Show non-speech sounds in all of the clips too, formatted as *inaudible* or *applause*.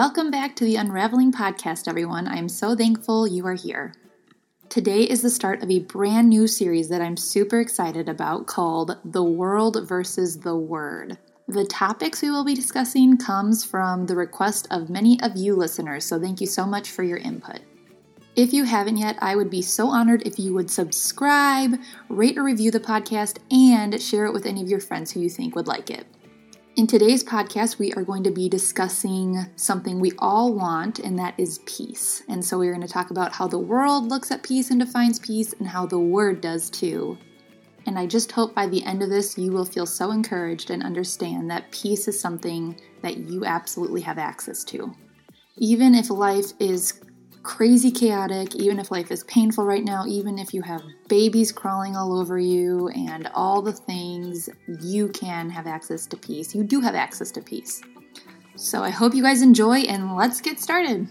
Welcome back to the Unraveling Podcast, everyone. I'm so thankful you are here. Today is the start of a brand new series that I'm super excited about called The World versus the Word. The topics we will be discussing comes from the request of many of you listeners, so thank you so much for your input. If you haven't yet, I would be so honored if you would subscribe, rate or review the podcast, and share it with any of your friends who you think would like it. In today's podcast, we are going to be discussing something we all want, and that is peace. And so, we're going to talk about how the world looks at peace and defines peace, and how the Word does too. And I just hope by the end of this, you will feel so encouraged and understand that peace is something that you absolutely have access to. Even if life is crazy chaotic, even if life is painful right now, even if you have babies crawling all over you and all the things, you can have access to peace. You do have access to peace. So I hope you guys enjoy and let's get started.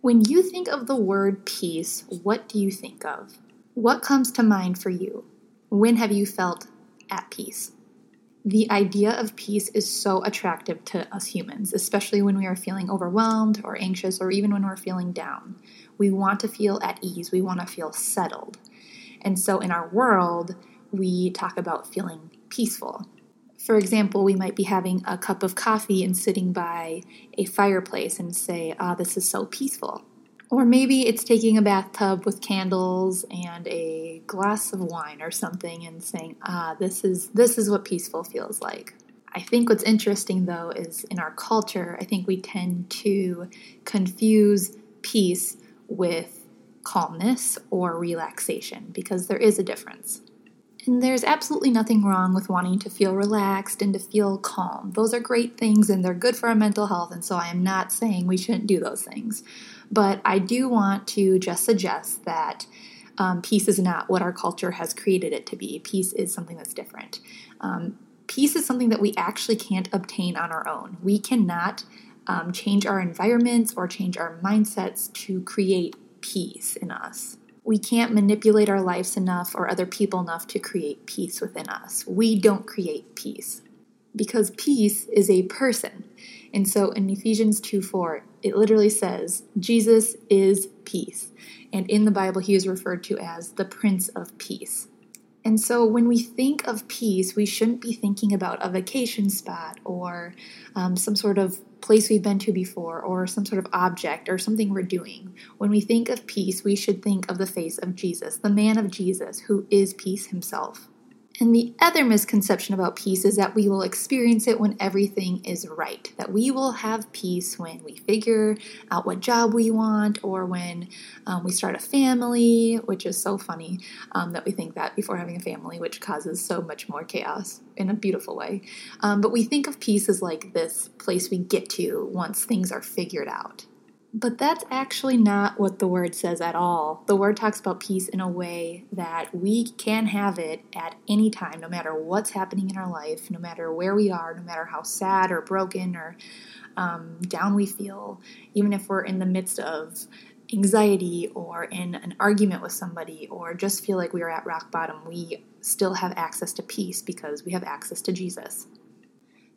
When you think of the word peace, what do you think of? What comes to mind for you? When have you felt at peace? The idea of peace is so attractive to us humans, especially when we are feeling overwhelmed or anxious or even when we're feeling down. We want to feel at ease, we want to feel settled. And so in our world, we talk about feeling peaceful. For example, we might be having a cup of coffee and sitting by a fireplace and say, ah, this is so peaceful. Or maybe it's taking a bathtub with candles and a glass of wine or something and saying, "Ah, this is this is what peaceful feels like." I think what's interesting though is in our culture, I think we tend to confuse peace with calmness or relaxation because there is a difference. And there's absolutely nothing wrong with wanting to feel relaxed and to feel calm. Those are great things and they're good for our mental health, and so I am not saying we shouldn't do those things. But I do want to just suggest that um, peace is not what our culture has created it to be. Peace is something that's different. Um, peace is something that we actually can't obtain on our own. We cannot um, change our environments or change our mindsets to create peace in us. We can't manipulate our lives enough or other people enough to create peace within us. We don't create peace because peace is a person. And so in Ephesians 2 4, it literally says, Jesus is peace. And in the Bible, he is referred to as the Prince of Peace. And so when we think of peace, we shouldn't be thinking about a vacation spot or um, some sort of place we've been to before or some sort of object or something we're doing. When we think of peace, we should think of the face of Jesus, the man of Jesus, who is peace himself. And the other misconception about peace is that we will experience it when everything is right. That we will have peace when we figure out what job we want or when um, we start a family, which is so funny um, that we think that before having a family, which causes so much more chaos in a beautiful way. Um, but we think of peace as like this place we get to once things are figured out. But that's actually not what the word says at all. The word talks about peace in a way that we can have it at any time, no matter what's happening in our life, no matter where we are, no matter how sad or broken or um, down we feel, even if we're in the midst of anxiety or in an argument with somebody or just feel like we are at rock bottom, we still have access to peace because we have access to Jesus.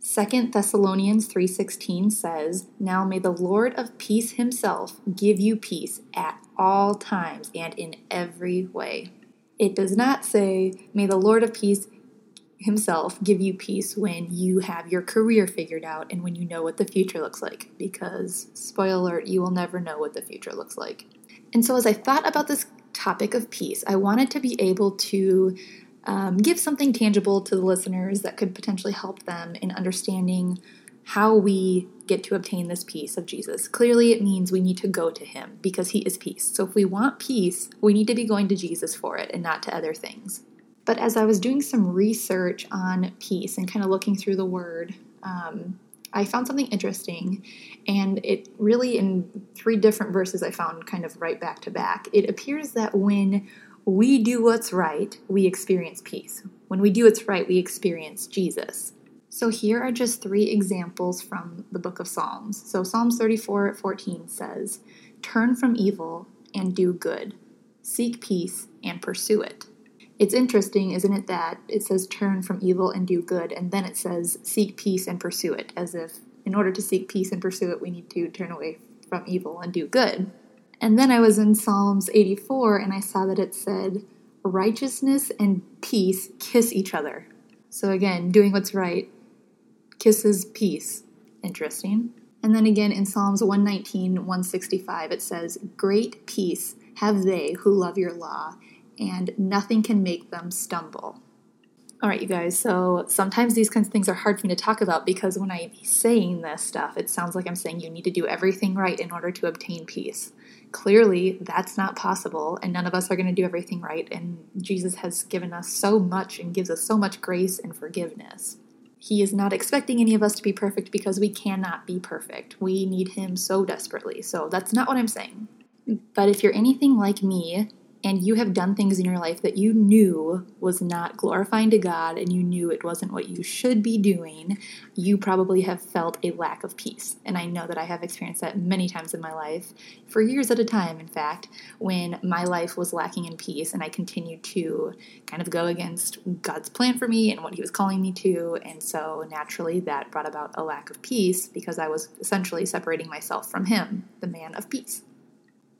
2 Thessalonians 3:16 says, "Now may the Lord of peace himself give you peace at all times and in every way." It does not say, "May the Lord of peace himself give you peace when you have your career figured out and when you know what the future looks like because spoiler alert, you will never know what the future looks like." And so as I thought about this topic of peace, I wanted to be able to um, give something tangible to the listeners that could potentially help them in understanding how we get to obtain this peace of Jesus. Clearly, it means we need to go to Him because He is peace. So, if we want peace, we need to be going to Jesus for it and not to other things. But as I was doing some research on peace and kind of looking through the Word, um, I found something interesting, and it really, in three different verses, I found kind of right back to back. It appears that when we do what's right, we experience peace. When we do what's right, we experience Jesus. So here are just three examples from the book of Psalms. So Psalms 34 14 says, Turn from evil and do good. seek peace and pursue it. It's interesting, isn't it, that it says turn from evil and do good, and then it says seek peace and pursue it, as if in order to seek peace and pursue it, we need to turn away from evil and do good. And then I was in Psalms 84 and I saw that it said, righteousness and peace kiss each other. So again, doing what's right kisses peace. Interesting. And then again in Psalms 119, 165, it says, Great peace have they who love your law, and nothing can make them stumble. All right, you guys, so sometimes these kinds of things are hard for me to talk about because when I'm saying this stuff, it sounds like I'm saying you need to do everything right in order to obtain peace. Clearly, that's not possible, and none of us are going to do everything right, and Jesus has given us so much and gives us so much grace and forgiveness. He is not expecting any of us to be perfect because we cannot be perfect. We need Him so desperately. So that's not what I'm saying. But if you're anything like me, and you have done things in your life that you knew was not glorifying to God and you knew it wasn't what you should be doing, you probably have felt a lack of peace. And I know that I have experienced that many times in my life, for years at a time, in fact, when my life was lacking in peace and I continued to kind of go against God's plan for me and what He was calling me to. And so naturally, that brought about a lack of peace because I was essentially separating myself from Him, the man of peace.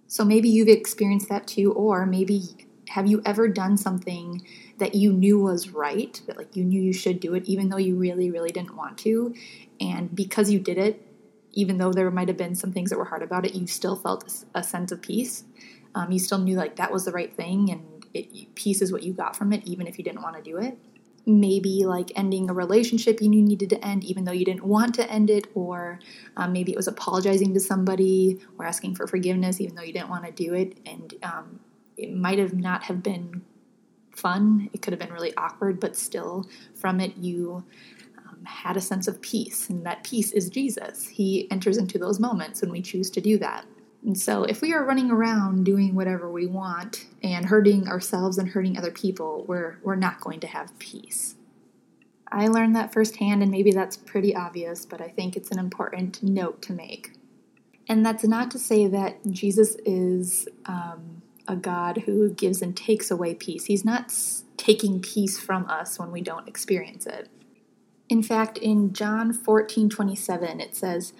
So maybe you've experienced that too, or maybe have you ever done something that you knew was right, that like you knew you should do it, even though you really, really didn't want to, and because you did it, even though there might have been some things that were hard about it, you still felt a sense of peace. Um, you still knew like that was the right thing, and it, peace is what you got from it, even if you didn't want to do it maybe like ending a relationship you knew needed to end even though you didn't want to end it or um, maybe it was apologizing to somebody or asking for forgiveness even though you didn't want to do it and um, it might have not have been fun. It could have been really awkward but still from it you um, had a sense of peace and that peace is jesus. He enters into those moments when we choose to do that and so, if we are running around doing whatever we want and hurting ourselves and hurting other people, we're, we're not going to have peace. I learned that firsthand, and maybe that's pretty obvious, but I think it's an important note to make. And that's not to say that Jesus is um, a God who gives and takes away peace. He's not taking peace from us when we don't experience it. In fact, in John 14 27, it says,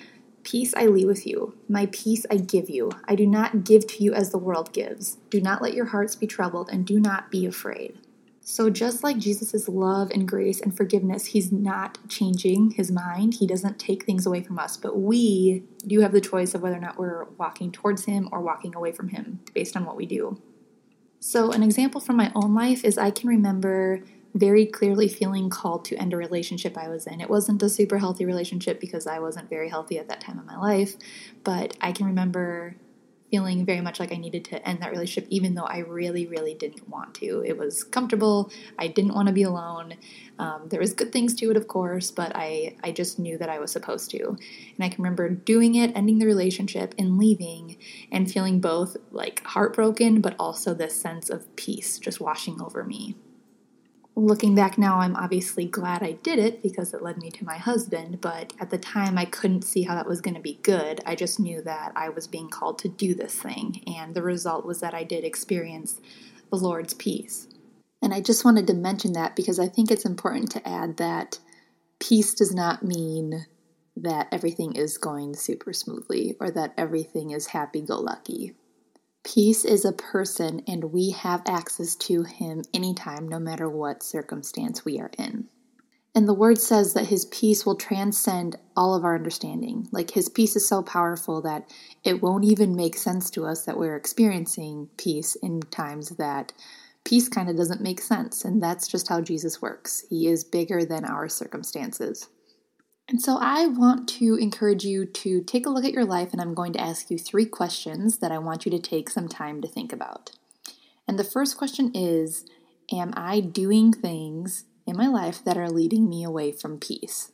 Peace I leave with you, my peace I give you. I do not give to you as the world gives. Do not let your hearts be troubled, and do not be afraid. So, just like Jesus' love and grace and forgiveness, He's not changing His mind. He doesn't take things away from us, but we do have the choice of whether or not we're walking towards Him or walking away from Him based on what we do. So, an example from my own life is I can remember very clearly feeling called to end a relationship I was in. It wasn't a super healthy relationship because I wasn't very healthy at that time of my life, but I can remember feeling very much like I needed to end that relationship, even though I really, really didn't want to. It was comfortable. I didn't want to be alone. Um, there was good things to it, of course, but I, I just knew that I was supposed to. And I can remember doing it, ending the relationship, and leaving, and feeling both like heartbroken, but also this sense of peace just washing over me looking back now, I'm obviously glad I did it because it led me to my husband, but at the time I couldn't see how that was going to be good. I just knew that I was being called to do this thing, and the result was that I did experience the Lord's peace. And I just wanted to mention that because I think it's important to add that peace does not mean that everything is going super smoothly or that everything is happy go lucky. Peace is a person, and we have access to him anytime, no matter what circumstance we are in. And the word says that his peace will transcend all of our understanding. Like his peace is so powerful that it won't even make sense to us that we're experiencing peace in times that peace kind of doesn't make sense. And that's just how Jesus works. He is bigger than our circumstances. And so I want to encourage you to take a look at your life, and I'm going to ask you three questions that I want you to take some time to think about. And the first question is Am I doing things in my life that are leading me away from peace?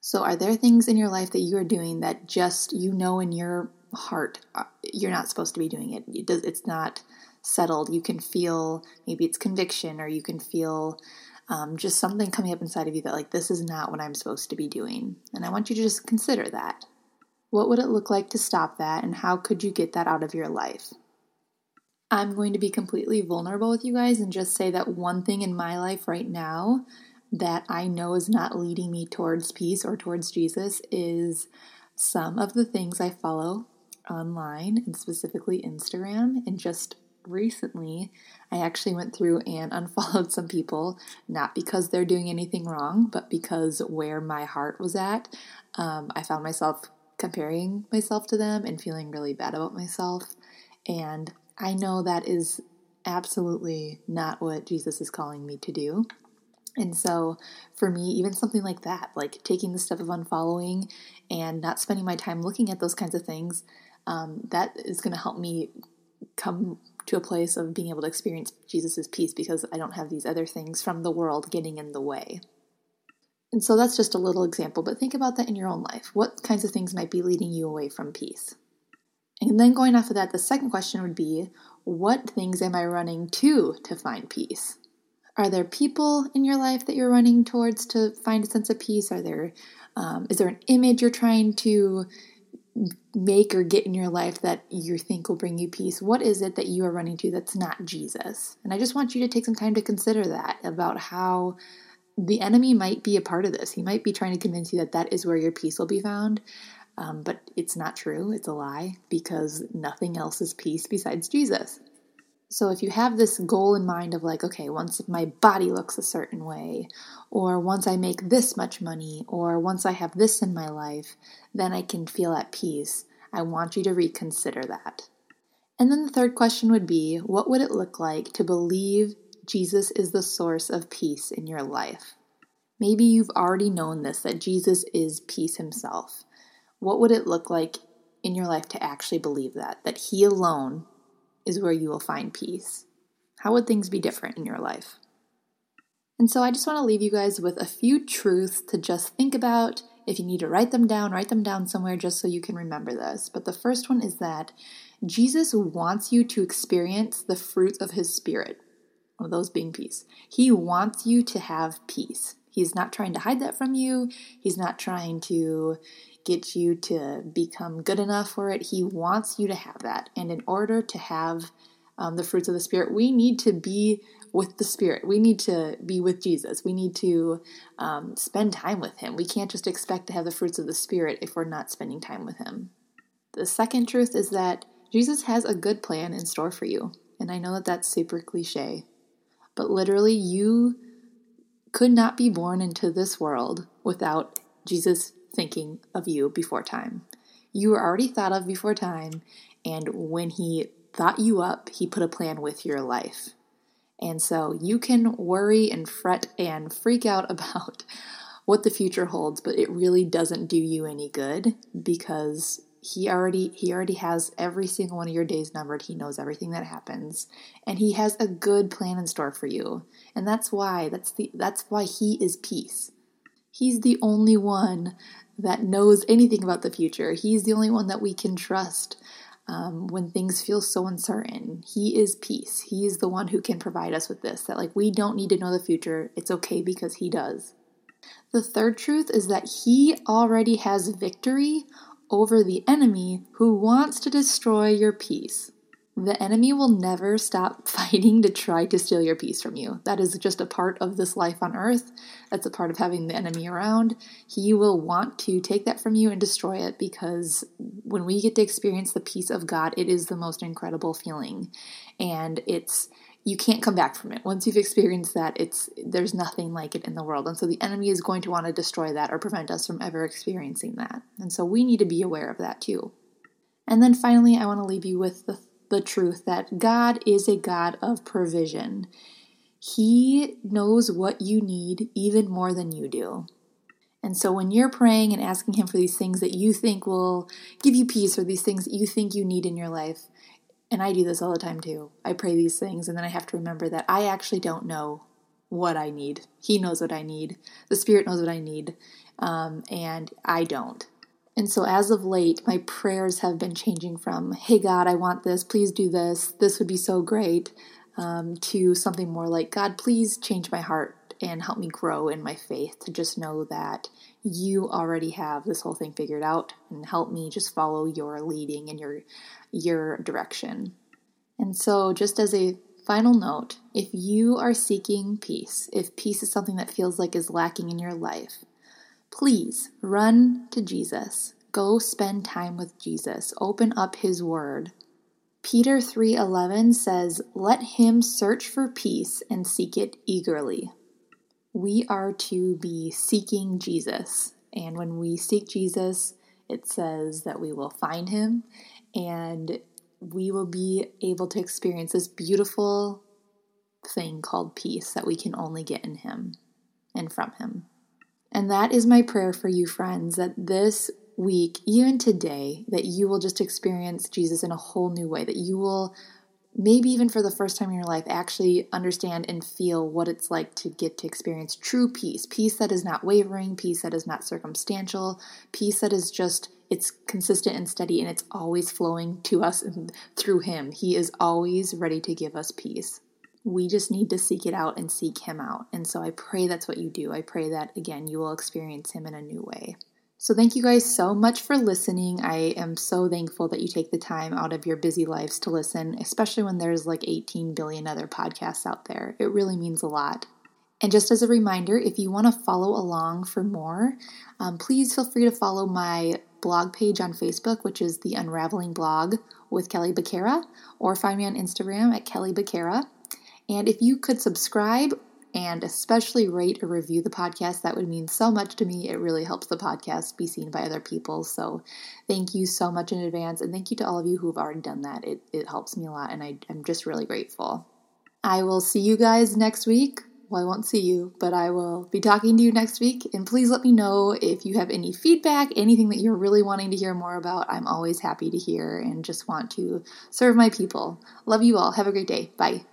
So, are there things in your life that you are doing that just you know in your heart uh, you're not supposed to be doing it? It's not settled. You can feel maybe it's conviction, or you can feel um, just something coming up inside of you that, like, this is not what I'm supposed to be doing. And I want you to just consider that. What would it look like to stop that, and how could you get that out of your life? I'm going to be completely vulnerable with you guys and just say that one thing in my life right now that I know is not leading me towards peace or towards Jesus is some of the things I follow online and specifically Instagram. And just recently, I actually went through and *laughs* unfollowed some people, not because they're doing anything wrong, but because where my heart was at, um, I found myself comparing myself to them and feeling really bad about myself. And I know that is absolutely not what Jesus is calling me to do. And so, for me, even something like that, like taking the step of unfollowing and not spending my time looking at those kinds of things, um, that is going to help me come to a place of being able to experience Jesus' peace because I don't have these other things from the world getting in the way. And so that's just a little example, but think about that in your own life. What kinds of things might be leading you away from peace? And then going off of that, the second question would be what things am I running to to find peace? Are there people in your life that you're running towards to find a sense of peace? Are there um, is there an image you're trying to make or get in your life that you think will bring you peace? What is it that you are running to that's not Jesus? And I just want you to take some time to consider that about how the enemy might be a part of this. He might be trying to convince you that that is where your peace will be found. Um, but it's not true. It's a lie because nothing else is peace besides Jesus. So if you have this goal in mind of like, okay, once my body looks a certain way, or once I make this much money, or once I have this in my life, then I can feel at peace. I want you to reconsider that. And then the third question would be what would it look like to believe Jesus is the source of peace in your life? Maybe you've already known this, that Jesus is peace himself. What would it look like in your life to actually believe that? That He alone is where you will find peace. How would things be different in your life? And so I just want to leave you guys with a few truths to just think about. If you need to write them down, write them down somewhere just so you can remember this. But the first one is that Jesus wants you to experience the fruit of his spirit, one of those being peace. He wants you to have peace. He's not trying to hide that from you. He's not trying to get you to become good enough for it. He wants you to have that. And in order to have um, the fruits of the Spirit, we need to be with the Spirit. We need to be with Jesus. We need to um, spend time with Him. We can't just expect to have the fruits of the Spirit if we're not spending time with Him. The second truth is that Jesus has a good plan in store for you. And I know that that's super cliche, but literally, you could not be born into this world without Jesus thinking of you before time. You were already thought of before time, and when He thought you up, He put a plan with your life. And so you can worry and fret and freak out *laughs* about what the future holds, but it really doesn't do you any good because he already he already has every single one of your days numbered. He knows everything that happens and he has a good plan in store for you. And that's why that's the that's why he is peace. He's the only one that knows anything about the future. He's the only one that we can trust um, when things feel so uncertain. He is peace. He is the one who can provide us with this. That, like, we don't need to know the future. It's okay because He does. The third truth is that He already has victory over the enemy who wants to destroy your peace. The enemy will never stop *laughs* fighting to try to steal your peace from you. That is just a part of this life on earth. That's a part of having the enemy around. He will want to take that from you and destroy it because when we get to experience the peace of God, it is the most incredible feeling. And it's you can't come back from it. Once you've experienced that, it's there's nothing like it in the world. And so the enemy is going to want to destroy that or prevent us from ever experiencing that. And so we need to be aware of that too. And then finally, I want to leave you with the the truth that God is a God of provision. He knows what you need even more than you do. And so when you're praying and asking Him for these things that you think will give you peace or these things that you think you need in your life, and I do this all the time too, I pray these things and then I have to remember that I actually don't know what I need. He knows what I need, the Spirit knows what I need, um, and I don't. And so, as of late, my prayers have been changing from, hey, God, I want this, please do this, this would be so great, um, to something more like, God, please change my heart and help me grow in my faith to just know that you already have this whole thing figured out and help me just follow your leading and your your direction. And so, just as a final note, if you are seeking peace, if peace is something that feels like is lacking in your life, please run to Jesus. Go spend time with Jesus. Open up his word. Peter 3:11 says, "Let him search for peace and seek it eagerly." We are to be seeking Jesus. And when we seek Jesus, it says that we will find him and we will be able to experience this beautiful thing called peace that we can only get in him and from him. And that is my prayer for you, friends, that this week, even today, that you will just experience Jesus in a whole new way, that you will maybe even for the first time in your life, actually understand and feel what it's like to get to experience true peace. Peace that is not wavering, peace that is not circumstantial, peace that is just, it's consistent and steady and it's always flowing to us through Him. He is always ready to give us peace. We just need to seek it out and seek Him out. And so I pray that's what you do. I pray that, again, you will experience Him in a new way. So, thank you guys so much for listening. I am so thankful that you take the time out of your busy lives to listen, especially when there's like 18 billion other podcasts out there. It really means a lot. And just as a reminder, if you want to follow along for more, um, please feel free to follow my blog page on Facebook, which is the Unraveling Blog with Kelli Bachara, or find me on Instagram at Kelli Bachara. And if you could subscribe and especially rate or review the podcast. That would mean so much to me. It really helps the podcast be seen by other people. So thank you so much in advance. And thank you to all of you who have already done that. It, it helps me a lot, and I, I'm just really grateful. I will see you guys next week. Well, I won't see you, but I will be talking to you next week. And please let me know if you have any feedback, anything that you're really wanting to hear more about. I'm always happy to hear and just want to serve my people. Love you all. Have a great day. Bye.